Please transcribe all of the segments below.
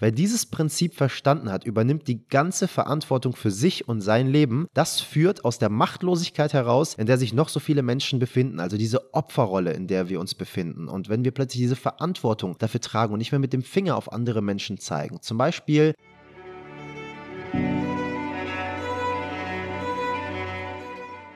Wer dieses Prinzip verstanden hat, übernimmt die ganze Verantwortung für sich und sein Leben. Das führt aus der Machtlosigkeit heraus, in der sich noch so viele Menschen befinden, also diese Opferrolle, in der wir uns befinden. Und wenn wir plötzlich diese Verantwortung dafür tragen und nicht mehr mit dem Finger auf andere Menschen zeigen, zum Beispiel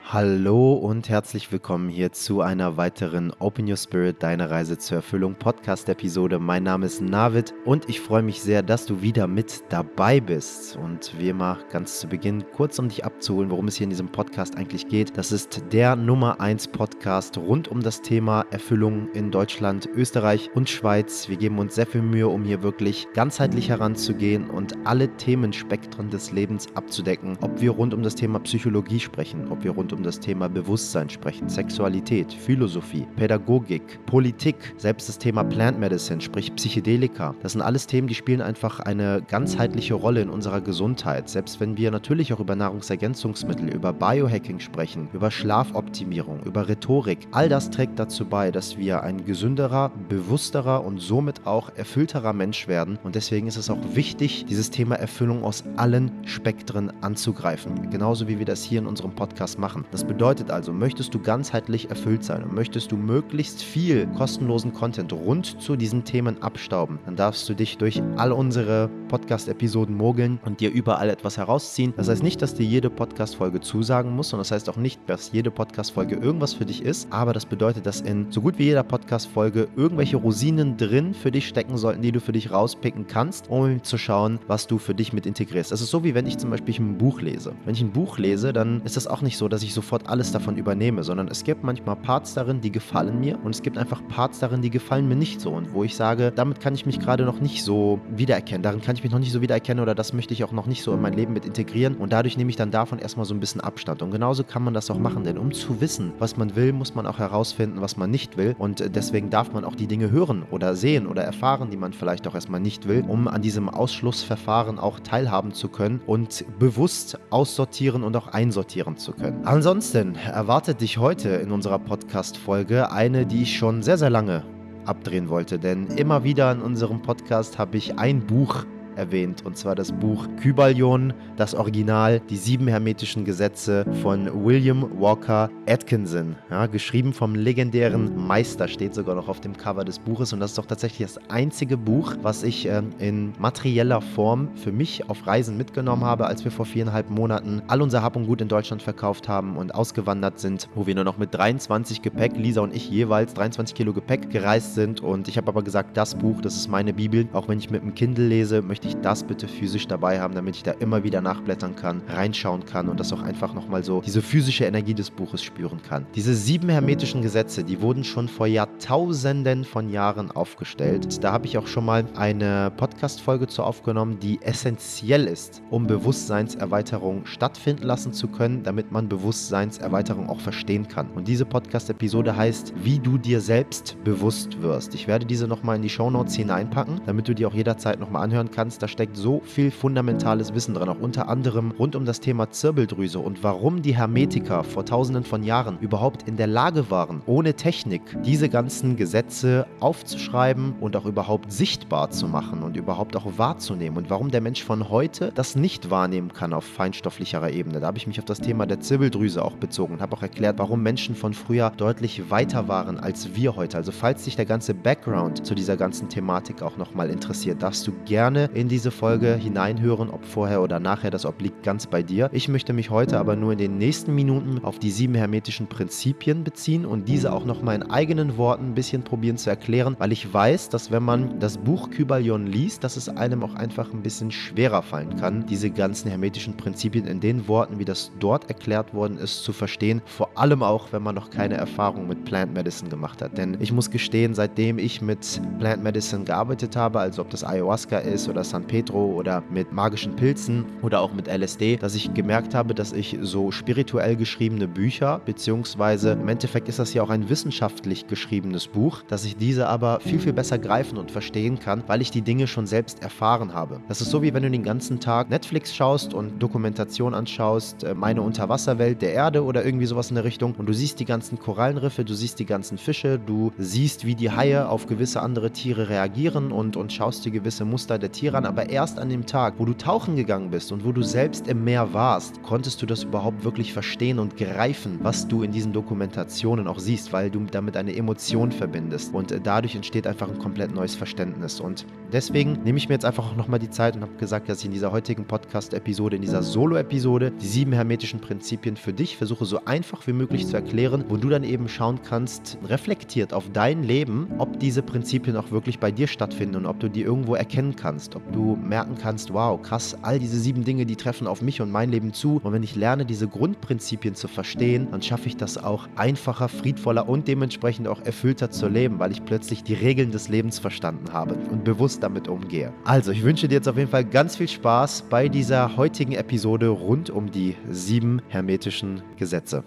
Hallo und herzlich willkommen hier zu einer weiteren Open Your Spirit, deine Reise zur Erfüllung Podcast-Episode. Mein Name ist Navid und ich freue mich sehr, dass du wieder mit dabei bist. Und wie immer ganz zu Beginn kurz, um dich abzuholen, worum es hier in diesem Podcast eigentlich geht. Das ist der Nummer 1 Podcast rund um das Thema Erfüllung in Deutschland, Österreich und Schweiz. Wir geben uns sehr viel Mühe, um hier wirklich ganzheitlich heranzugehen und alle Themenspektren des Lebens abzudecken. Ob wir rund um das Thema Psychologie sprechen, ob wir rund um das Thema Bewusstsein sprechen, Sexualität, Philosophie, Pädagogik, Politik, selbst das Thema Plant Medicine, sprich Psychedelika. Das sind alles Themen, die spielen einfach eine ganzheitliche Rolle in unserer Gesundheit. Selbst wenn wir natürlich auch über Nahrungsergänzungsmittel, über Biohacking sprechen, über Schlafoptimierung, über Rhetorik, all das trägt dazu bei, dass wir ein gesünderer, bewussterer und somit auch erfüllterer Mensch werden. Und deswegen ist es auch wichtig, dieses Thema Erfüllung aus allen Spektren anzugreifen. Genauso wie wir das hier in unserem Podcast machen. Das bedeutet also, möchtest du ganzheitlich erfüllt sein und möchtest du möglichst viel kostenlosen Content rund zu diesen Themen abstauben, dann darfst du dich durch all unsere Podcast-Episoden mogeln und dir überall etwas herausziehen. Das heißt nicht, dass dir jede Podcast-Folge zusagen muss und das heißt auch nicht, dass jede Podcast-Folge irgendwas für dich ist, aber das bedeutet, dass in so gut wie jeder Podcast-Folge irgendwelche Rosinen drin für dich stecken sollten, die du für dich rauspicken kannst, um zu schauen, was du für dich mit integrierst. Das ist so, wie wenn ich zum Beispiel ein Buch lese. Wenn ich ein Buch lese, dann ist das auch nicht so, dass ich sofort alles davon übernehme, sondern es gibt manchmal Parts darin, die gefallen mir und es gibt einfach Parts darin, die gefallen mir nicht so. Und wo ich sage, damit kann ich mich gerade noch nicht so wiedererkennen, darin kann ich mich noch nicht so wiedererkennen oder das möchte ich auch noch nicht so in mein Leben mit integrieren. Und dadurch nehme ich dann davon erstmal so ein bisschen Abstand. Und genauso kann man das auch machen, denn um zu wissen, was man will, muss man auch herausfinden, was man nicht will. Und deswegen darf man auch die Dinge hören oder sehen oder erfahren, die man vielleicht auch erstmal nicht will, um an diesem Ausschlussverfahren auch teilhaben zu können und bewusst aussortieren und auch einsortieren zu können. Also Ansonsten erwartet dich heute in unserer Podcast-Folge eine, die ich schon sehr, sehr lange abdrehen wollte. Denn immer wieder in unserem Podcast habe ich ein Buch erwähnt, und zwar das Buch Kybalion, das Original, die sieben hermetischen Gesetze von William Walker Atkinson. Ja, geschrieben vom legendären Meister, steht sogar noch auf dem Cover des Buches. Und das ist doch tatsächlich das einzige Buch, was ich äh, in materieller Form für mich auf Reisen mitgenommen habe, als wir vor viereinhalb Monaten all unser Hab und Gut in Deutschland verkauft haben und ausgewandert sind, wo wir nur noch mit 23 Gepäck, Lisa und ich jeweils 23 Kilo Gepäck gereist sind. Und ich habe aber gesagt, das Buch, das ist meine Bibel. Auch wenn ich mit dem Kindle lese, möchte möchte ich das bitte physisch dabei haben, damit ich da immer wieder nachblättern kann, reinschauen kann und das auch einfach nochmal so diese physische Energie des Buches spüren kann. Diese sieben hermetischen Gesetze, die wurden schon vor Jahrtausenden von Jahren aufgestellt. Da habe ich auch schon mal eine Podcast-Folge zu aufgenommen, die essentiell ist, um Bewusstseinserweiterung stattfinden lassen zu können, damit man Bewusstseinserweiterung auch verstehen kann. Und diese Podcast-Episode heißt, wie du dir selbst bewusst wirst. Ich werde diese nochmal in die Show Notes hineinpacken, damit du die auch jederzeit nochmal anhören kannst kannst, da steckt so viel fundamentales Wissen drin, auch unter anderem rund um das Thema Zirbeldrüse und warum die Hermetiker vor tausenden von Jahren überhaupt in der Lage waren, ohne Technik diese ganzen Gesetze aufzuschreiben und auch überhaupt sichtbar zu machen und überhaupt auch wahrzunehmen und warum der Mensch von heute das nicht wahrnehmen kann auf feinstofflicherer Ebene. Da habe ich mich auf das Thema der Zirbeldrüse auch bezogen und habe auch erklärt, warum Menschen von früher deutlich weiter waren als wir heute. Also falls dich der ganze Background zu dieser ganzen Thematik auch nochmal interessiert, darfst du gerne in diese Folge hineinhören, ob vorher oder nachher, das obliegt ganz bei dir. Ich möchte mich heute aber nur in den nächsten Minuten auf die sieben hermetischen Prinzipien beziehen und diese auch nochmal in eigenen Worten ein bisschen probieren zu erklären, weil ich weiß, dass wenn man das Buch Kybalion liest, dass es einem auch einfach ein bisschen schwerer fallen kann, diese ganzen hermetischen Prinzipien in den Worten, wie das dort erklärt worden ist, zu verstehen. Vor allem auch, wenn man noch keine Erfahrung mit Plant Medicine gemacht hat. Denn ich muss gestehen, seitdem ich mit Plant Medicine gearbeitet habe, also ob das Ayahuasca ist oder San Pedro oder mit magischen Pilzen oder auch mit LSD, dass ich gemerkt habe, dass ich so spirituell geschriebene Bücher, beziehungsweise im Endeffekt ist das ja auch ein wissenschaftlich geschriebenes Buch, dass ich diese aber viel, viel besser greifen und verstehen kann, weil ich die Dinge schon selbst erfahren habe. Das ist so wie wenn du den ganzen Tag Netflix schaust und Dokumentation anschaust, äh, meine Unterwasserwelt der Erde oder irgendwie sowas in der Richtung und du siehst die ganzen Korallenriffe, du siehst die ganzen Fische, du siehst, wie die Haie auf gewisse andere Tiere reagieren und, und schaust dir gewisse Muster der Tiere an erfahren, aber erst an dem Tag, wo du tauchen gegangen bist und wo du selbst im Meer warst, konntest du das überhaupt wirklich verstehen und greifen, was du in diesen Dokumentationen auch siehst, weil du damit eine Emotion verbindest. Und äh, dadurch entsteht einfach ein komplett neues Verständnis. Und deswegen nehme ich mir jetzt einfach nochmal die Zeit und habe gesagt, dass ich in dieser heutigen Podcast-Episode, in dieser Solo-Episode, die sieben hermetischen Prinzipien für dich versuche so einfach wie möglich zu erklären, wo du dann eben schauen kannst, reflektiert auf dein Leben, ob diese Prinzipien auch wirklich bei dir stattfinden und ob du die irgendwo erkennen kannst, ob du merken kannst, wow, krass, all diese sieben Dinge, die treffen auf mich und mein Leben zu. Und wenn ich lerne, diese Grundprinzipien zu verstehen, dann schaffe ich das auch einfacher, friedvoller und dementsprechend auch erfüllter zu leben, weil ich plötzlich die Regeln des Lebens verstanden habe und bewusst damit umgehe. Also, ich wünsche dir jetzt auf jeden Fall ganz viel Spaß bei dieser heutigen Episode rund um die sieben hermetischen Gesetze.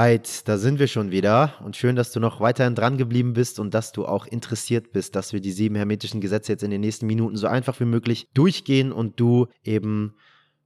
Alright, da sind wir schon wieder. Und schön, dass du noch weiterhin dran geblieben bist und dass du auch interessiert bist, dass wir die sieben hermetischen Gesetze jetzt in den nächsten Minuten so einfach wie möglich durchgehen und du eben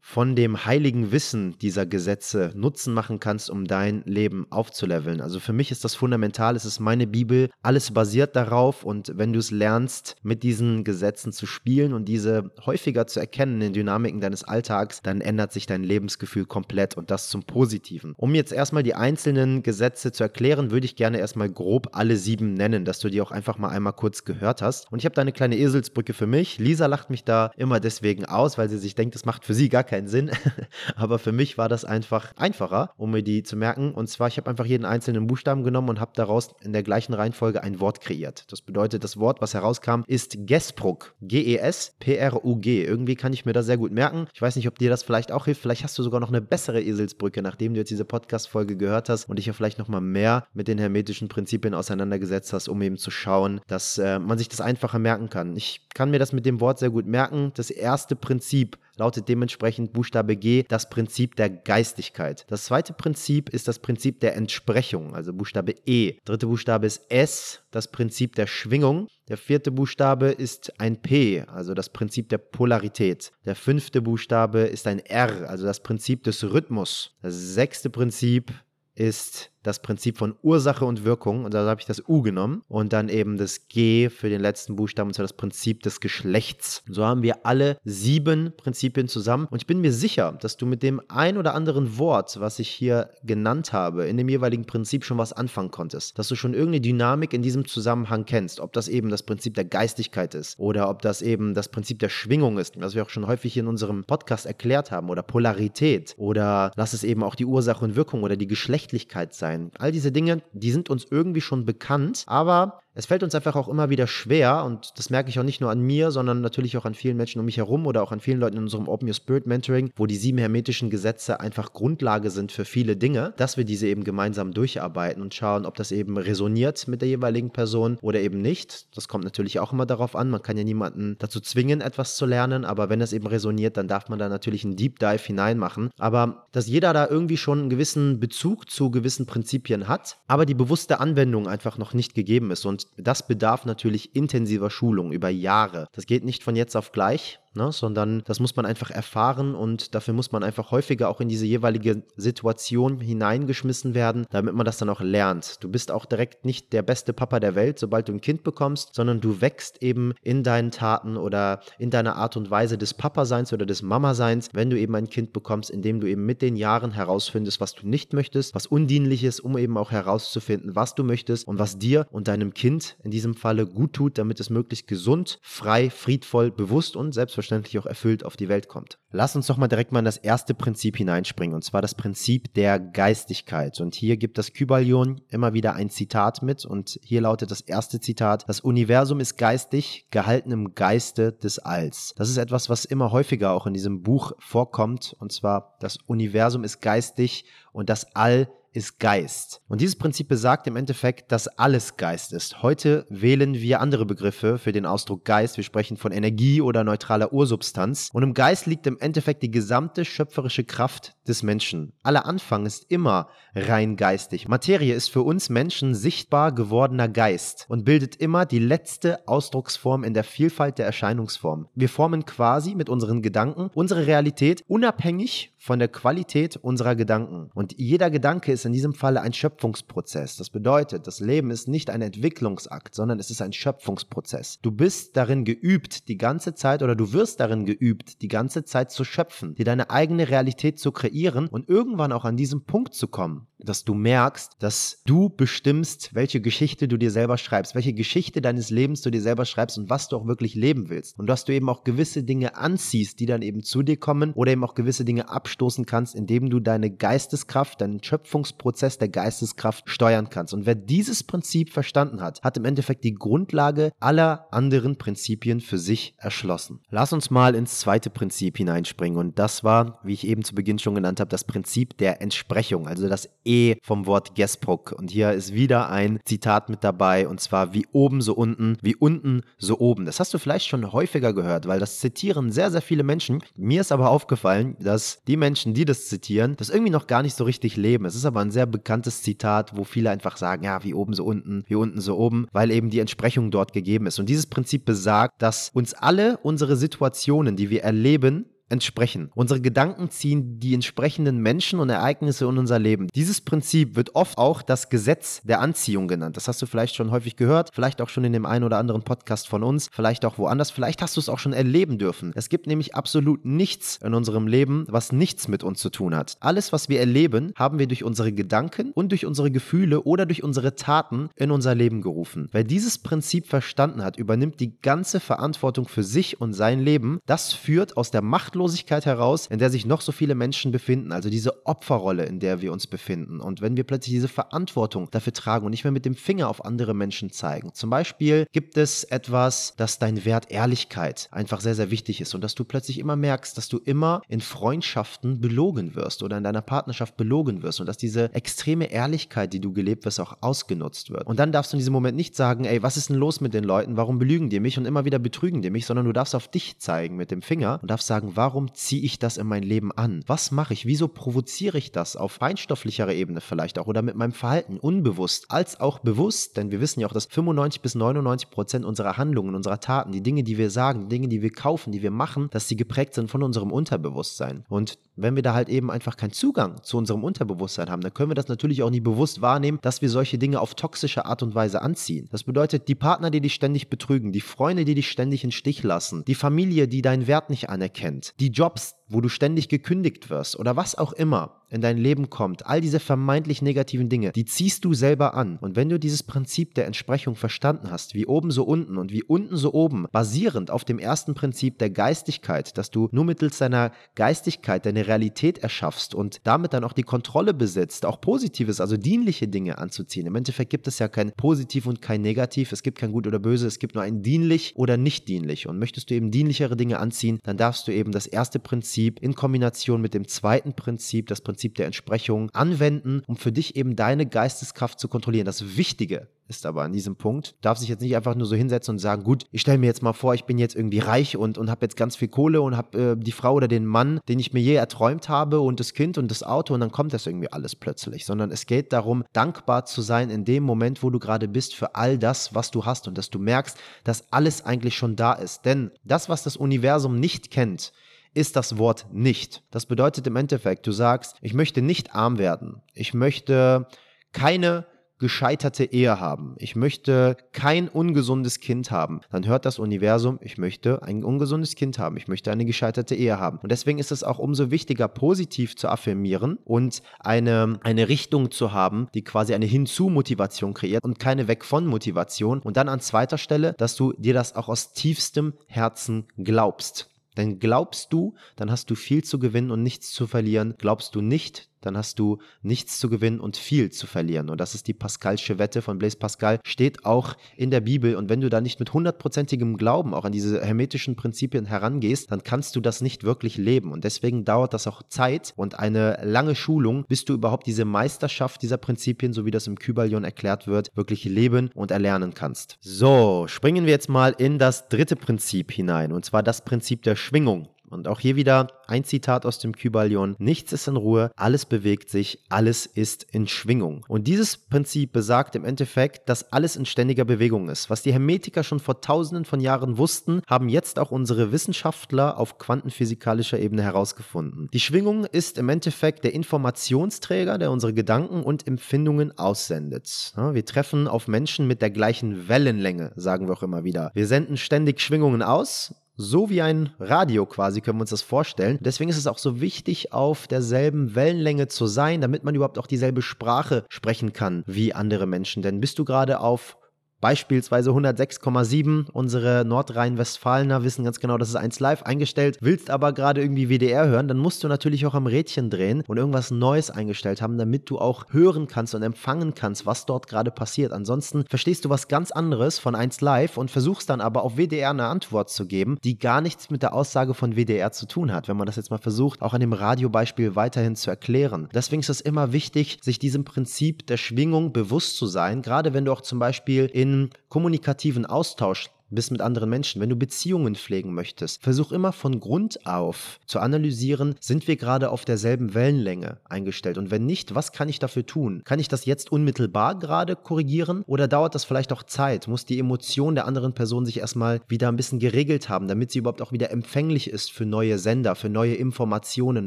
von dem heiligen Wissen dieser Gesetze Nutzen machen kannst, um dein Leben aufzuleveln. Also für mich ist das fundamental, es ist meine Bibel, alles basiert darauf und wenn du es lernst, mit diesen Gesetzen zu spielen und diese häufiger zu erkennen in den Dynamiken deines Alltags, dann ändert sich dein Lebensgefühl komplett und das zum Positiven. Um jetzt erstmal die einzelnen Gesetze zu erklären, würde ich gerne erstmal grob alle sieben nennen, dass du die auch einfach mal einmal kurz gehört hast. Und ich habe da eine kleine Eselsbrücke für mich. Lisa lacht mich da immer deswegen aus, weil sie sich denkt, es macht für sie gar keinen keinen Sinn. Aber für mich war das einfach einfacher, um mir die zu merken. Und zwar, ich habe einfach jeden einzelnen Buchstaben genommen und habe daraus in der gleichen Reihenfolge ein Wort kreiert. Das bedeutet, das Wort, was herauskam, ist Gesprug. G-E-S-P-R-U-G. Irgendwie kann ich mir das sehr gut merken. Ich weiß nicht, ob dir das vielleicht auch hilft. Vielleicht hast du sogar noch eine bessere Eselsbrücke, nachdem du jetzt diese Podcast-Folge gehört hast und dich ja vielleicht noch mal mehr mit den hermetischen Prinzipien auseinandergesetzt hast, um eben zu schauen, dass äh, man sich das einfacher merken kann. Ich kann mir das mit dem Wort sehr gut merken. Das erste Prinzip lautet dementsprechend Buchstabe G das Prinzip der Geistigkeit. Das zweite Prinzip ist das Prinzip der Entsprechung, also Buchstabe E. Dritte Buchstabe ist S, das Prinzip der Schwingung. Der vierte Buchstabe ist ein P, also das Prinzip der Polarität. Der fünfte Buchstabe ist ein R, also das Prinzip des Rhythmus. Das sechste Prinzip ist das Prinzip von Ursache und Wirkung. Und da habe ich das U genommen und dann eben das G für den letzten Buchstaben, und zwar das Prinzip des Geschlechts. So haben wir alle sieben Prinzipien zusammen. Und ich bin mir sicher, dass du mit dem ein oder anderen Wort, was ich hier genannt habe, in dem jeweiligen Prinzip schon was anfangen konntest. Dass du schon irgendeine Dynamik in diesem Zusammenhang kennst. Ob das eben das Prinzip der Geistigkeit ist oder ob das eben das Prinzip der Schwingung ist, was wir auch schon häufig in unserem Podcast erklärt haben. Oder Polarität. Oder lass es eben auch die Ursache und Wirkung oder die Geschlechtlichkeit sein sein. All diese Dinge, die sind uns irgendwie schon bekannt, aber es fällt uns einfach auch immer wieder schwer und das merke ich auch nicht nur an mir, sondern natürlich auch an vielen Menschen um mich herum oder auch an vielen Leuten in unserem Open Your Spirit Mentoring, wo die sieben hermetischen Gesetze einfach Grundlage sind für viele Dinge, dass wir diese eben gemeinsam durcharbeiten und schauen, ob das eben resoniert mit der jeweiligen Person oder eben nicht. Das kommt natürlich auch immer darauf an. Man kann ja niemanden dazu zwingen, etwas zu lernen, aber wenn es eben resoniert, dann darf man da natürlich einen Deep Dive hineinmachen. Aber dass jeder da irgendwie schon einen gewissen Bezug zu gewissen Prinzipien hat, aber die bewusste Anwendung einfach noch nicht gegeben ist und das bedarf natürlich intensiver Schulung über Jahre. Das geht nicht von jetzt auf gleich ne? sondern das muss man einfach erfahren und dafür muss man einfach häufiger auch in diese jeweilige Situation hineingeschmissen werden, damit man das dann auch lernt. Du bist auch direkt nicht der beste Papa der Welt, sobald du ein Kind bekommst, sondern du wächst eben in deinen Taten oder in deiner Art und Weise des Papaseins oder des Mamaseins, wenn du eben ein Kind bekommst, indem du eben mit den Jahren herausfindest, was du nicht möchtest, was undienlich ist, um eben auch herauszufinden, was du möchtest und was dir und deinem Kind in diesem Falle gut tut, damit es möglichst gesund, frei, friedvoll, bewusst und selbstverständlich selbstverständlich auch erfüllt auf die Welt kommt. Lass uns doch mal direkt mal in das erste Prinzip hineinspringen, und zwar das Prinzip der Geistigkeit. Und hier gibt das Kybalion immer wieder ein Zitat mit, und hier lautet das erste Zitat, das Universum ist geistig, gehalten im Geiste des Alls. Das ist etwas, was immer häufiger auch in diesem Buch vorkommt, und zwar das Universum ist geistig und das All ist Geist. Und dieses Prinzip besagt im Endeffekt, dass alles Geist ist. Heute wählen wir andere Begriffe für den Ausdruck Geist. Wir sprechen von Energie oder neutraler Ursubstanz. Und im Geist liegt im Endeffekt die gesamte schöpferische Kraft des Menschen. Aller Anfang ist immer rein geistig. Materie ist für uns Menschen sichtbar gewordener Geist und bildet immer die letzte Ausdrucksform in der Vielfalt der Erscheinungsform. Wir formen quasi mit unseren Gedanken unsere Realität unabhängig von der Qualität unserer Gedanken. Und jeder Gedanke ist in diesem Falle ein Schöpfungsprozess. Das bedeutet, das Leben ist nicht ein Entwicklungsakt, sondern es ist ein Schöpfungsprozess. Du bist darin geübt, die ganze Zeit oder du wirst darin geübt, die ganze Zeit zu schöpfen, dir deine eigene Realität zu kreieren und irgendwann auch an diesem Punkt zu kommen, dass du merkst, dass du bestimmst, welche Geschichte du dir selber schreibst, welche Geschichte deines Lebens du dir selber schreibst und was du auch wirklich leben willst. Und dass du eben auch gewisse Dinge anziehst, die dann eben zu dir kommen oder eben auch gewisse Dinge abstoßen kannst, indem du deine Geisteskraft, deinen Schöpfungsprozess der Geisteskraft steuern kannst. Und wer dieses Prinzip verstanden hat, hat im Endeffekt die Grundlage aller anderen Prinzipien für sich erschlossen. Lass uns mal ins zweite Prinzip hineinspringen und das war, wie ich eben zu Beginn schon genannt habe, das Prinzip der Entsprechung, also das E vom Wort Gesprock. Und hier ist wieder ein Zitat mit dabei und zwar wie oben so unten, wie unten so oben. Das hast du vielleicht schon häufiger gehört, weil das zitieren sehr, sehr viele Menschen. Mir ist aber aufgefallen, dass die Menschen, die das zitieren, das irgendwie noch gar nicht so richtig leben. Es ist aber ein sehr bekanntes Zitat, wo viele einfach sagen, ja, wie oben so unten, wie unten so oben, weil eben die Entsprechung dort gegeben ist. Und dieses Prinzip besagt, dass uns alle unsere Situationen, die wir erleben, entsprechen. Unsere Gedanken ziehen die entsprechenden Menschen und Ereignisse in unser Leben. Dieses Prinzip wird oft auch das Gesetz der Anziehung genannt. Das hast du vielleicht schon häufig gehört, vielleicht auch schon in dem einen oder anderen Podcast von uns, vielleicht auch woanders, vielleicht hast du es auch schon erleben dürfen. Es gibt nämlich absolut nichts in unserem Leben, was nichts mit uns zu tun hat. Alles, was wir erleben, haben wir durch unsere Gedanken und durch unsere Gefühle oder durch unsere Taten in unser Leben gerufen. Wer dieses Prinzip verstanden hat, übernimmt die ganze Verantwortung für sich und sein Leben. Das führt aus der Machtlosigkeit Machtlosigkeit heraus, in der sich noch so viele Menschen befinden, also diese Opferrolle, in der wir uns befinden. Und wenn wir plötzlich diese Verantwortung dafür tragen und nicht mehr mit dem Finger auf andere Menschen zeigen. Zum Beispiel gibt es etwas, das dein Wert Ehrlichkeit einfach sehr, sehr wichtig ist und dass du plötzlich immer merkst, dass du immer in Freundschaften belogen wirst oder in deiner Partnerschaft belogen wirst und dass diese extreme Ehrlichkeit, die du gelebt wirst, auch ausgenutzt wird. Und dann darfst du in diesem Moment nicht sagen, ey, was ist denn los mit den Leuten? Warum belügen die mich? Und immer wieder betrügen die mich, sondern du darfst auf dich zeigen mit dem Finger und darfst sagen, warum warum ziehe ich das in mein Leben an? Was mache ich? Wieso provoziere ich das auf feinstofflicherer Ebene vielleicht auch oder mit meinem Verhalten unbewusst als auch bewusst? Denn wir wissen ja auch, dass 95 bis 99 Prozent unserer Handlungen, unserer Taten, die Dinge, die wir sagen, die Dinge, die wir kaufen, die wir machen, dass sie geprägt sind von unserem Unterbewusstsein. Und wenn wir da halt eben einfach keinen Zugang zu unserem Unterbewusstsein haben, dann können wir das natürlich auch nie bewusst wahrnehmen, dass wir solche Dinge auf toxische Art und Weise anziehen. Das bedeutet, die Partner, die dich ständig betrügen, die Freunde, die dich ständig in Stich lassen, die Familie, die deinen Wert nicht anerkennt, die Jobs, wo du ständig gekündigt wirst oder was auch immer in dein Leben kommt, all diese vermeintlich negativen Dinge, die ziehst du selber an. Und wenn du dieses Prinzip der Entsprechung verstanden hast, wie oben so unten und wie unten so oben, basierend auf dem ersten Prinzip der Geistigkeit, dass du nur mittels deiner Geistigkeit deine Realität erschaffst und damit dann auch die Kontrolle besitzt, auch Positives, also dienliche Dinge anzuziehen. Im Endeffekt gibt es ja kein Positiv und kein Negativ, es gibt kein Gut oder Böse, es gibt nur ein dienlich oder nicht dienlich. Und möchtest du eben dienlichere Dinge anziehen, dann darfst du eben das erste Prinzip in Kombination mit dem zweiten Prinzip, das Prinzip Prinzip der Entsprechung anwenden, um für dich eben deine Geisteskraft zu kontrollieren. Das Wichtige ist aber an diesem Punkt, darf sich jetzt nicht einfach nur so hinsetzen und sagen, gut, ich stelle mir jetzt mal vor, ich bin jetzt irgendwie reich und, und habe jetzt ganz viel Kohle und habe äh, die Frau oder den Mann, den ich mir je erträumt habe und das Kind und das Auto und dann kommt das irgendwie alles plötzlich, sondern es geht darum, dankbar zu sein in dem Moment, wo du gerade bist für all das, was du hast und dass du merkst, dass alles eigentlich schon da ist. Denn das, was das Universum nicht kennt, ist das Wort nicht. Das bedeutet im Endeffekt, du sagst, ich möchte nicht arm werden. Ich möchte keine gescheiterte Ehe haben. Ich möchte kein ungesundes Kind haben. Dann hört das Universum, ich möchte ein ungesundes Kind haben. Ich möchte eine gescheiterte Ehe haben. Und deswegen ist es auch umso wichtiger, positiv zu affirmieren und eine, eine Richtung zu haben, die quasi eine Hinzu-Motivation kreiert und keine Weg von Motivation. Und dann an zweiter Stelle, dass du dir das auch aus tiefstem Herzen glaubst. Denn glaubst du, dann hast du viel zu gewinnen und nichts zu verlieren. Glaubst du nicht, dann hast du nichts zu gewinnen und viel zu verlieren. Und das ist die Pascalsche Wette von Blaise Pascal, steht auch in der Bibel. Und wenn du da nicht mit hundertprozentigem Glauben auch an diese hermetischen Prinzipien herangehst, dann kannst du das nicht wirklich leben. Und deswegen dauert das auch Zeit und eine lange Schulung, bis du überhaupt diese Meisterschaft dieser Prinzipien, so wie das im Kybalion erklärt wird, wirklich leben und erlernen kannst. So, springen wir jetzt mal in das dritte Prinzip hinein, und zwar das Prinzip der Schwingung. Und auch hier wieder ein Zitat aus dem Kybalion. Nichts ist in Ruhe, alles bewegt sich, alles ist in Schwingung. Und dieses Prinzip besagt im Endeffekt, dass alles in ständiger Bewegung ist. Was die Hermetiker schon vor tausenden von Jahren wussten, haben jetzt auch unsere Wissenschaftler auf quantenphysikalischer Ebene herausgefunden. Die Schwingung ist im Endeffekt der Informationsträger, der unsere Gedanken und Empfindungen aussendet. Wir treffen auf Menschen mit der gleichen Wellenlänge, sagen wir auch immer wieder. Wir senden ständig Schwingungen aus so wie ein Radio quasi, können wir uns das vorstellen. Deswegen ist es auch so wichtig, auf derselben Wellenlänge zu sein, damit man überhaupt auch dieselbe Sprache sprechen kann wie andere Menschen. Denn bist du gerade auf Beispielsweise 106,7. Unsere Nordrhein-Westfalener wissen ganz genau, das ist 1 live eingestellt. Willst aber gerade irgendwie WDR hören, dann musst du natürlich auch am Rädchen drehen und irgendwas Neues eingestellt haben, damit du auch hören kannst und empfangen kannst, was dort gerade passiert. Ansonsten verstehst du was ganz anderes von 1 live und versuchst dann aber auf WDR eine Antwort zu geben, die gar nichts mit der Aussage von WDR zu tun hat, wenn man das jetzt mal versucht, auch an dem Radiobeispiel weiterhin zu erklären. Deswegen ist es immer wichtig, sich diesem Prinzip der Schwingung bewusst zu sein, gerade wenn du auch zum Beispiel in kommunikativen Austausch bist mit anderen Menschen, wenn du Beziehungen pflegen möchtest, versuch immer von Grund auf zu analysieren, sind wir gerade auf derselben Wellenlänge eingestellt und wenn nicht, was kann ich dafür tun? Kann ich das jetzt unmittelbar gerade korrigieren oder dauert das vielleicht auch Zeit? Muss die Emotion der anderen Person sich erstmal wieder ein bisschen geregelt haben, damit sie überhaupt auch wieder empfänglich ist für neue Sender, für neue Informationen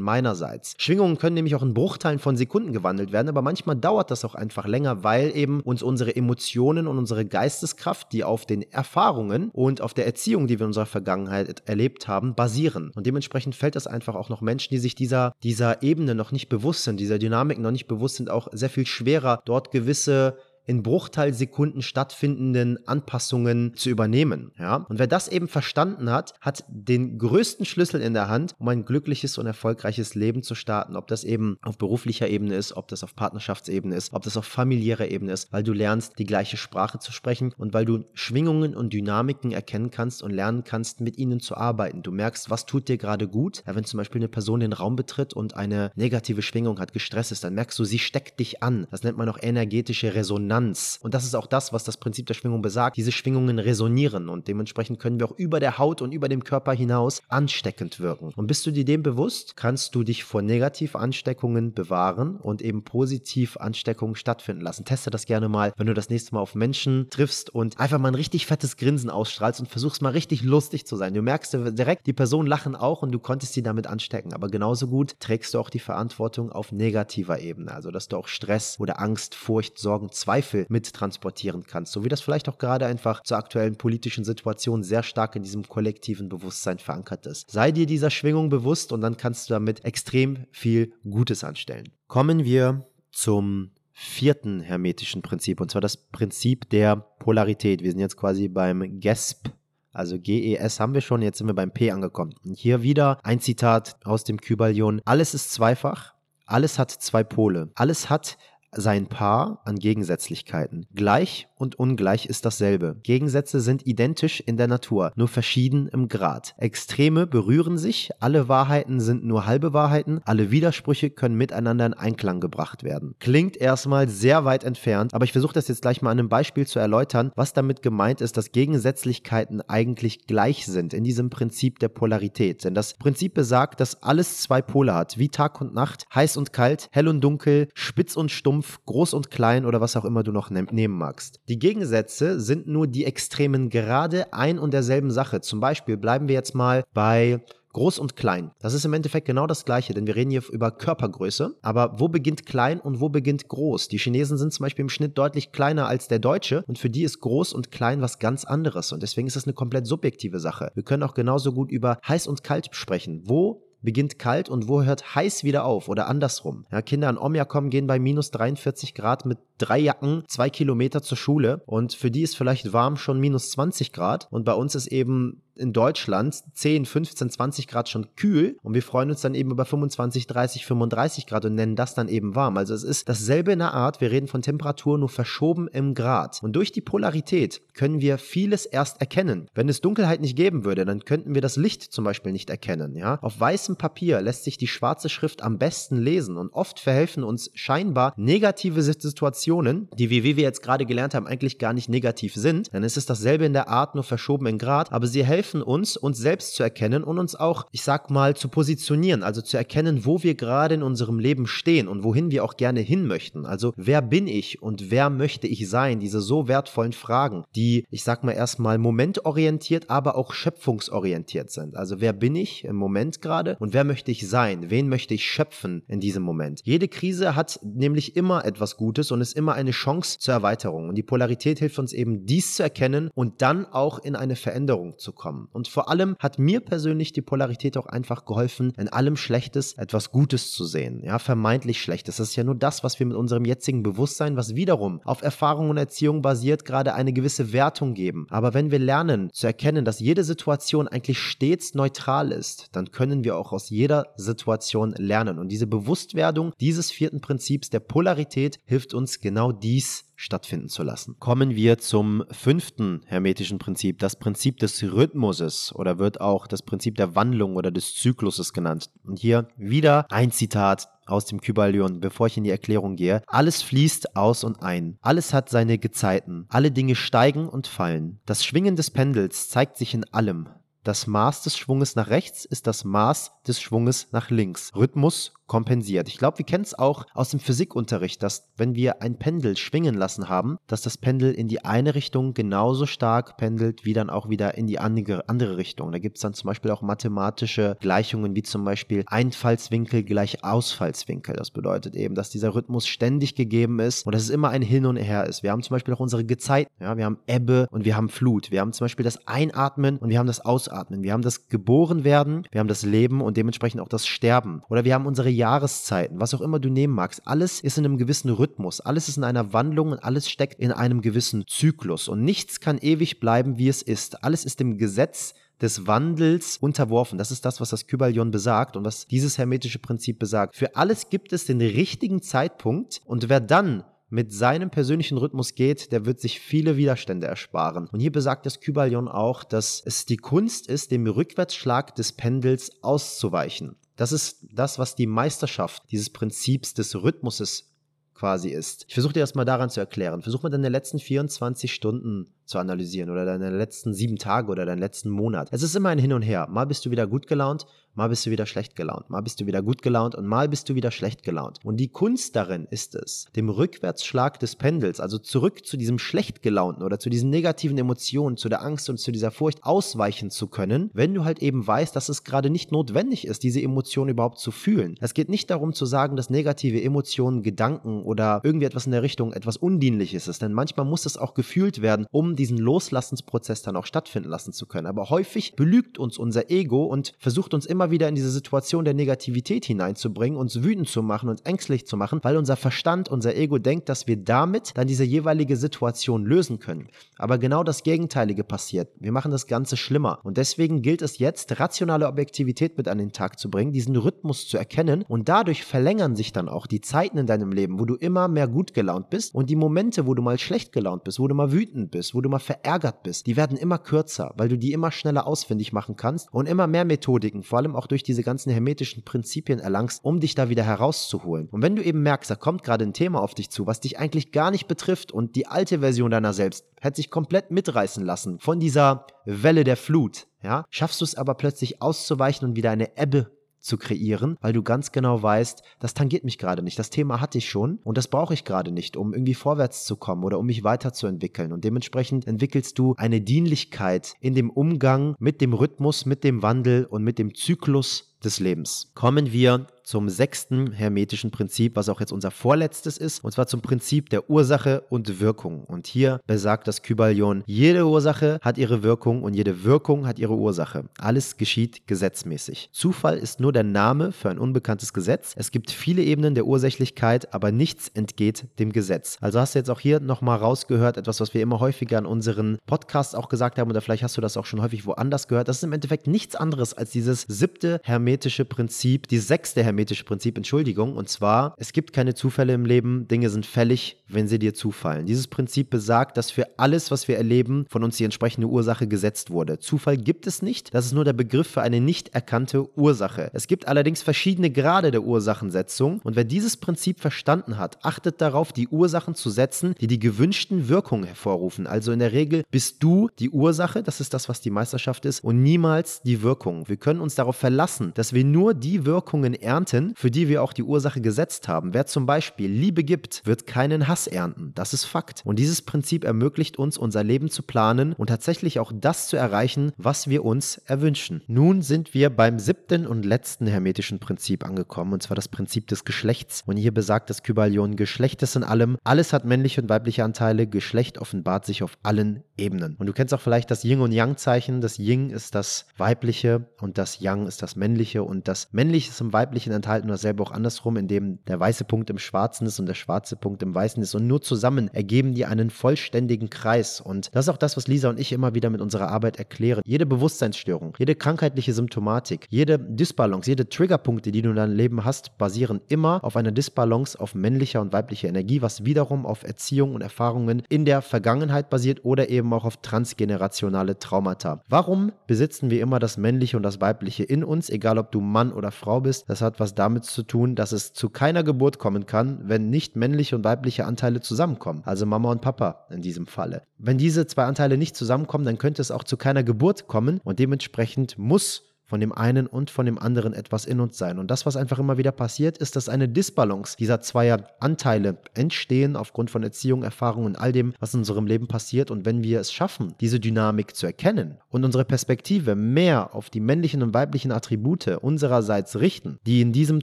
meinerseits? Schwingungen können nämlich auch in Bruchteilen von Sekunden gewandelt werden, aber manchmal dauert das auch einfach länger, weil eben uns unsere Emotionen und unsere Geisteskraft, die auf den Erfahrungen Erfahrungen und auf der Erziehung, die wir in unserer Vergangenheit erlebt haben, basieren. Und dementsprechend fällt es einfach auch noch Menschen, die sich dieser, dieser Ebene noch nicht bewusst sind, dieser Dynamik noch nicht bewusst sind, auch sehr viel schwerer, dort gewisse in Bruchteilsekunden stattfindenden Anpassungen zu übernehmen. Ja? Und wer das eben verstanden hat, hat den größten Schlüssel in der Hand, um ein glückliches und erfolgreiches Leben zu starten. Ob das eben auf beruflicher Ebene ist, ob das auf Partnerschaftsebene ist, ob das auf familiärer Ebene ist, weil du lernst, die gleiche Sprache zu sprechen und weil du Schwingungen und Dynamiken erkennen kannst und lernen kannst, mit ihnen zu arbeiten. Du merkst, was tut dir gerade gut. Ja, wenn zum Beispiel eine Person den Raum betritt und eine negative Schwingung hat, gestresst ist, dann merkst du, sie steckt dich an. Das nennt man auch energetische Resonanz. Resonanz. Und das ist auch das, was das Prinzip der Schwingung besagt. Diese Schwingungen resonieren und dementsprechend können wir auch über der Haut und über dem Körper hinaus ansteckend wirken. Und bist du dir dem bewusst, kannst du dich vor Negativansteckungen bewahren und eben positiv Ansteckungen stattfinden lassen. Teste das gerne mal, wenn du das nächste Mal auf Menschen triffst und einfach mal ein richtig fettes Grinsen ausstrahlst und versuchst mal richtig lustig zu sein. Du merkst direkt, die Personen lachen auch und du konntest sie damit anstecken. Aber genauso gut trägst du auch die Verantwortung auf negativer Ebene. Also, dass du auch Stress oder Angst, Furcht, Sorgen, Zweifel Zweifel mittransportieren kannst, so wie das vielleicht auch gerade einfach zur aktuellen politischen Situation sehr stark in diesem kollektiven Bewusstsein verankert ist. Sei dir dieser Schwingung bewusst und dann kannst du damit extrem viel Gutes anstellen. Kommen wir zum vierten hermetischen Prinzip und zwar das Prinzip der Polarität. Wir sind jetzt quasi beim GESP also GES haben wir schon, jetzt sind wir beim P angekommen. Und hier wieder ein Zitat aus dem Kybalion. Alles ist zweifach, alles hat zwei Pole, alles hat sein Paar an Gegensätzlichkeiten. Gleich und ungleich ist dasselbe. Gegensätze sind identisch in der Natur, nur verschieden im Grad. Extreme berühren sich, alle Wahrheiten sind nur halbe Wahrheiten, alle Widersprüche können miteinander in Einklang gebracht werden. Klingt erstmal sehr weit entfernt, aber ich versuche das jetzt gleich mal an einem Beispiel zu erläutern, was damit gemeint ist, dass Gegensätzlichkeiten eigentlich gleich sind in diesem Prinzip der Polarität. Denn das Prinzip besagt, dass alles zwei Pole hat, wie Tag und Nacht, heiß und kalt, hell und dunkel, spitz und stumpf, groß und klein oder was auch immer du noch ne nehmen magst. Die Gegensätze sind nur die Extremen gerade ein und derselben Sache. Zum Beispiel bleiben wir jetzt mal bei Groß und klein. Das ist im Endeffekt genau das Gleiche, denn wir reden hier über Körpergröße. Aber wo beginnt klein und wo beginnt groß? Die Chinesen sind zum Beispiel im Schnitt deutlich kleiner als der Deutsche und für die ist groß und klein was ganz anderes. Und deswegen ist das eine komplett subjektive Sache. Wir können auch genauso gut über heiß und kalt sprechen. Wo beginnt kalt und wo hört heiß wieder auf oder andersrum. Ja, Kinder an Omja kommen, gehen bei minus 43 Grad mit drei Jacken zwei Kilometer zur Schule und für die ist vielleicht warm schon minus 20 Grad und bei uns ist eben in Deutschland 10, 15, 20 Grad schon kühl und wir freuen uns dann eben über 25, 30, 35 Grad und nennen das dann eben warm. Also es ist dasselbe in der Art, wir reden von Temperatur nur verschoben im Grad. Und durch die Polarität können wir vieles erst erkennen. Wenn es Dunkelheit nicht geben würde, dann könnten wir das Licht zum Beispiel nicht erkennen. Ja? Auf weißem Papier lässt sich die schwarze Schrift am besten lesen und oft verhelfen uns scheinbar negative Situationen, die wie wir jetzt gerade gelernt haben, eigentlich gar nicht negativ sind. Dann ist es dasselbe in der Art, nur verschoben in Grad, aber sie helfen uns, uns selbst zu erkennen und uns auch, ich sag mal, zu positionieren, also zu erkennen, wo wir gerade in unserem Leben stehen und wohin wir auch gerne hin möchten. Also wer bin ich und wer möchte ich sein? Diese so wertvollen Fragen, die, ich sag mal, erstmal momentorientiert, aber auch schöpfungsorientiert sind. Also wer bin ich im Moment gerade und wer möchte ich sein? Wen möchte ich schöpfen in diesem Moment? Jede Krise hat nämlich immer etwas Gutes und ist immer eine Chance zur Erweiterung. Und die Polarität hilft uns eben, dies zu erkennen und dann auch in eine Veränderung zu kommen. Und vor allem hat mir persönlich die Polarität auch einfach geholfen, in allem Schlechtes etwas Gutes zu sehen. Ja, vermeintlich Schlechtes. Das ist ja nur das, was wir mit unserem jetzigen Bewusstsein, was wiederum auf Erfahrung und Erziehung basiert, gerade eine gewisse Wertung geben. Aber wenn wir lernen zu erkennen, dass jede Situation eigentlich stets neutral ist, dann können wir auch aus jeder Situation lernen. Und diese Bewusstwerdung dieses vierten Prinzips der Polarität hilft uns genau dies stattfinden zu lassen. Kommen wir zum fünften hermetischen Prinzip, das Prinzip des Rhythmuses oder wird auch das Prinzip der Wandlung oder des Zykluses genannt. Und hier wieder ein Zitat aus dem Kybalion, bevor ich in die Erklärung gehe. Alles fließt aus und ein. Alles hat seine Gezeiten. Alle Dinge steigen und fallen. Das Schwingen des Pendels zeigt sich in allem. Das Maß des Schwunges nach rechts ist das Maß des Schwunges nach links. Rhythmus kompensiert. Ich glaube, wir kennen es auch aus dem Physikunterricht, dass wenn wir ein Pendel schwingen lassen haben, dass das Pendel in die eine Richtung genauso stark pendelt, wie dann auch wieder in die andere, Richtung. Da gibt es dann zum Beispiel auch mathematische Gleichungen, wie zum Beispiel Einfallswinkel gleich Ausfallswinkel. Das bedeutet eben, dass dieser Rhythmus ständig gegeben ist und dass es immer ein Hin und Her ist. Wir haben zum Beispiel auch unsere Gezeiten. Ja, wir haben Ebbe und wir haben Flut. Wir haben zum Beispiel das Einatmen und wir haben das Ausatmen. Wir haben das Geborenwerden, wir haben das Leben und dementsprechend auch das Sterben. Oder wir haben unsere Jahreszeiten, was auch immer du nehmen magst, alles ist in einem gewissen Rhythmus, alles ist in einer Wandlung und alles steckt in einem gewissen Zyklus und nichts kann ewig bleiben, wie es ist. Alles ist dem Gesetz des Wandels unterworfen. Das ist das, was das Kybalion besagt und was dieses hermetische Prinzip besagt. Für alles gibt es den richtigen Zeitpunkt und wer dann mit seinem persönlichen Rhythmus geht, der wird sich viele Widerstände ersparen. Und hier besagt das Kybalion auch, dass es die Kunst ist, dem Rückwärtsschlag des Pendels auszuweichen. Das ist das, was die Meisterschaft dieses Prinzips des Rhythmuses quasi ist. Ich versuche dir das mal daran zu erklären. Versuch mal deine letzten 24 Stunden zu analysieren oder deine letzten sieben Tage oder deinen letzten Monat. Es ist immer ein Hin und Her. Mal bist du wieder gut gelaunt, mal bist du wieder schlecht gelaunt, mal bist du wieder gut gelaunt und mal bist du wieder schlecht gelaunt. Und die Kunst darin ist es, dem Rückwärtsschlag des Pendels, also zurück zu diesem schlecht gelaunten oder zu diesen negativen Emotionen, zu der Angst und zu dieser Furcht ausweichen zu können, wenn du halt eben weißt, dass es gerade nicht notwendig ist, diese Emotionen überhaupt zu fühlen. Es geht nicht darum zu sagen, dass negative Emotionen, Gedanken oder irgendwie etwas in der Richtung etwas Undienliches ist, denn manchmal muss es auch gefühlt werden, um diesen Loslassensprozess dann auch stattfinden lassen zu können. Aber häufig belügt uns unser Ego und versucht uns immer wieder in diese Situation der Negativität hineinzubringen, uns wütend zu machen und ängstlich zu machen, weil unser Verstand, unser Ego denkt, dass wir damit dann diese jeweilige Situation lösen können. Aber genau das Gegenteilige passiert. Wir machen das Ganze schlimmer. Und deswegen gilt es jetzt, rationale Objektivität mit an den Tag zu bringen, diesen Rhythmus zu erkennen und dadurch verlängern sich dann auch die Zeiten in deinem Leben, wo du immer mehr gut gelaunt bist und die Momente, wo du mal schlecht gelaunt bist, wo du mal wütend bist, wo du mal verärgert bist, die werden immer kürzer, weil du die immer schneller ausfindig machen kannst und immer mehr Methodiken, vor allem auch durch diese ganzen hermetischen Prinzipien erlangst, um dich da wieder herauszuholen. Und wenn du eben merkst, da kommt gerade ein Thema auf dich zu, was dich eigentlich gar nicht betrifft und die alte Version deiner selbst hätte sich komplett mitreißen lassen von dieser Welle der Flut, ja, schaffst du es aber plötzlich auszuweichen und wieder eine Ebbe zu kreieren, weil du ganz genau weißt, das tangiert mich gerade nicht. Das Thema hatte ich schon und das brauche ich gerade nicht, um irgendwie vorwärts zu kommen oder um mich weiterzuentwickeln. Und dementsprechend entwickelst du eine Dienlichkeit in dem Umgang mit dem Rhythmus, mit dem Wandel und mit dem Zyklus des Lebens. Kommen wir zum sechsten hermetischen Prinzip, was auch jetzt unser vorletztes ist, und zwar zum Prinzip der Ursache und Wirkung. Und hier besagt das Kybalion, jede Ursache hat ihre Wirkung und jede Wirkung hat ihre Ursache. Alles geschieht gesetzmäßig. Zufall ist nur der Name für ein unbekanntes Gesetz. Es gibt viele Ebenen der Ursächlichkeit, aber nichts entgeht dem Gesetz. Also hast du jetzt auch hier nochmal rausgehört, etwas, was wir immer häufiger in unseren Podcasts auch gesagt haben, oder vielleicht hast du das auch schon häufig woanders gehört. Das ist im Endeffekt nichts anderes als dieses siebte hermetische Prinzip, die sechste hermetische hermetische Prinzip, Entschuldigung. Und zwar, es gibt keine Zufälle im Leben, Dinge sind fällig, wenn sie dir zufallen. Dieses Prinzip besagt, dass für alles, was wir erleben, von uns die entsprechende Ursache gesetzt wurde. Zufall gibt es nicht, das ist nur der Begriff für eine nicht erkannte Ursache. Es gibt allerdings verschiedene Grade der Ursachensetzung und wer dieses Prinzip verstanden hat, achtet darauf, die Ursachen zu setzen, die die gewünschten Wirkungen hervorrufen. Also in der Regel bist du die Ursache, das ist das, was die Meisterschaft ist, und niemals die Wirkung. Wir können uns darauf verlassen, dass wir nur die Wirkungen ernten, für die wir auch die Ursache gesetzt haben. Wer zum Beispiel Liebe gibt, wird keinen Hass ernten. Das ist Fakt. Und dieses Prinzip ermöglicht uns, unser Leben zu planen und tatsächlich auch das zu erreichen, was wir uns erwünschen. Nun sind wir beim siebten und letzten hermetischen Prinzip angekommen, und zwar das Prinzip des Geschlechts. Und hier besagt das Kybalion, Geschlecht ist in allem, alles hat männliche und weibliche Anteile, Geschlecht offenbart sich auf allen Ebenen. Und du kennst auch vielleicht das Yin und Yang-Zeichen. Das Yin ist das weibliche und das Yang ist das männliche und das männliche ist im weiblichen enthalten, dasselbe auch andersrum, indem der weiße Punkt im schwarzen ist und der schwarze Punkt im weißen ist. Und nur zusammen ergeben die einen vollständigen Kreis. Und das ist auch das, was Lisa und ich immer wieder mit unserer Arbeit erklären. Jede Bewusstseinsstörung, jede krankheitliche Symptomatik, jede Disbalance, jede Triggerpunkte, die du in deinem Leben hast, basieren immer auf einer Disbalance auf männlicher und weiblicher Energie, was wiederum auf Erziehung und Erfahrungen in der Vergangenheit basiert oder eben auch auf transgenerationale Traumata. Warum besitzen wir immer das männliche und das weibliche in uns, egal ob du Mann oder Frau bist? Das hat was was damit zu tun, dass es zu keiner Geburt kommen kann, wenn nicht männliche und weibliche Anteile zusammenkommen. Also Mama und Papa in diesem Falle. Wenn diese zwei Anteile nicht zusammenkommen, dann könnte es auch zu keiner Geburt kommen und dementsprechend muss von dem einen und von dem anderen etwas in uns sein. Und das, was einfach immer wieder passiert, ist, dass eine Disbalance dieser zweier Anteile entstehen aufgrund von Erziehung, Erfahrung und all dem, was in unserem Leben passiert. Und wenn wir es schaffen, diese Dynamik zu erkennen und unsere Perspektive mehr auf die männlichen und weiblichen Attribute unsererseits richten, die in diesem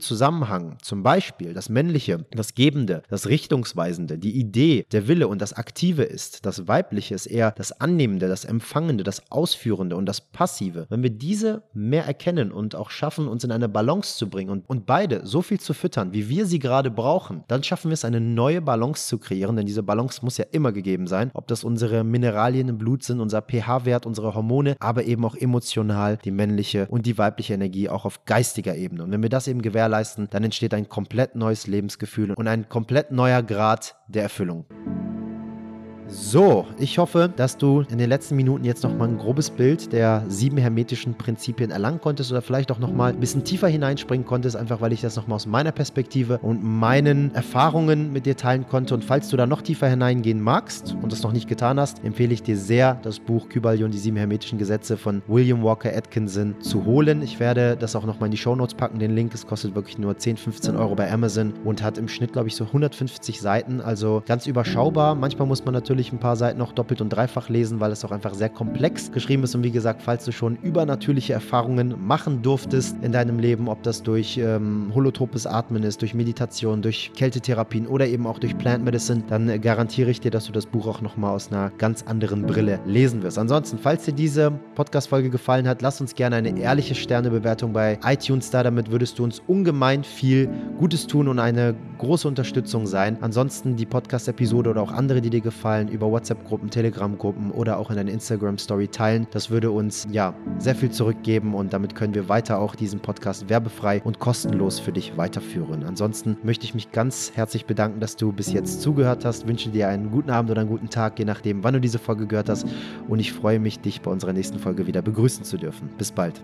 Zusammenhang zum Beispiel das Männliche, das Gebende, das Richtungsweisende, die Idee, der Wille und das Aktive ist, das Weibliche ist eher das Annehmende, das Empfangende, das Ausführende und das Passive. Wenn wir diese mehr mehr erkennen und auch schaffen, uns in eine Balance zu bringen und, und beide so viel zu füttern, wie wir sie gerade brauchen, dann schaffen wir es, eine neue Balance zu kreieren, denn diese Balance muss ja immer gegeben sein, ob das unsere Mineralien im Blut sind, unser pH-Wert, unsere Hormone, aber eben auch emotional die männliche und die weibliche Energie auch auf geistiger Ebene. Und wenn wir das eben gewährleisten, dann entsteht ein komplett neues Lebensgefühl und ein komplett neuer Grad der Erfüllung. So, ich hoffe, dass du in den letzten Minuten jetzt nochmal ein grobes Bild der sieben hermetischen Prinzipien erlangen konntest oder vielleicht auch nochmal ein bisschen tiefer hineinspringen konntest, einfach weil ich das nochmal aus meiner Perspektive und meinen Erfahrungen mit dir teilen konnte. Und falls du da noch tiefer hineingehen magst und das noch nicht getan hast, empfehle ich dir sehr, das Buch Kybalion, die sieben hermetischen Gesetze von William Walker Atkinson zu holen. Ich werde das auch nochmal in die Shownotes packen, den Link. Es kostet wirklich nur 10, 15 Euro bei Amazon und hat im Schnitt, glaube ich, so 150 Seiten, also ganz überschaubar. Manchmal muss man natürlich natürlich ein paar Seiten noch doppelt und dreifach lesen, weil es auch einfach sehr komplex geschrieben ist. Und wie gesagt, falls du schon übernatürliche Erfahrungen machen durftest in deinem Leben, ob das durch ähm, holotropes Atmen ist, durch Meditation, durch Kältetherapien oder eben auch durch Plant Medicine, dann äh, garantiere ich dir, dass du das Buch auch nochmal aus einer ganz anderen Brille lesen wirst. Ansonsten, falls dir diese Podcast-Folge gefallen hat, lass uns gerne eine ehrliche Sternebewertung bei iTunes da. Damit würdest du uns ungemein viel Gutes tun und eine große Unterstützung sein. Ansonsten die Podcast-Episode oder auch andere, die dir gefallen, teilen über WhatsApp-Gruppen, Telegram-Gruppen oder auch in einer Instagram-Story teilen. Das würde uns ja sehr viel zurückgeben und damit können wir weiter auch diesen Podcast werbefrei und kostenlos für dich weiterführen. Ansonsten möchte ich mich ganz herzlich bedanken, dass du bis jetzt zugehört hast. Wünsche dir einen guten Abend oder einen guten Tag, je nachdem, wann du diese Folge gehört hast. Und ich freue mich, dich bei unserer nächsten Folge wieder begrüßen zu dürfen. Bis bald.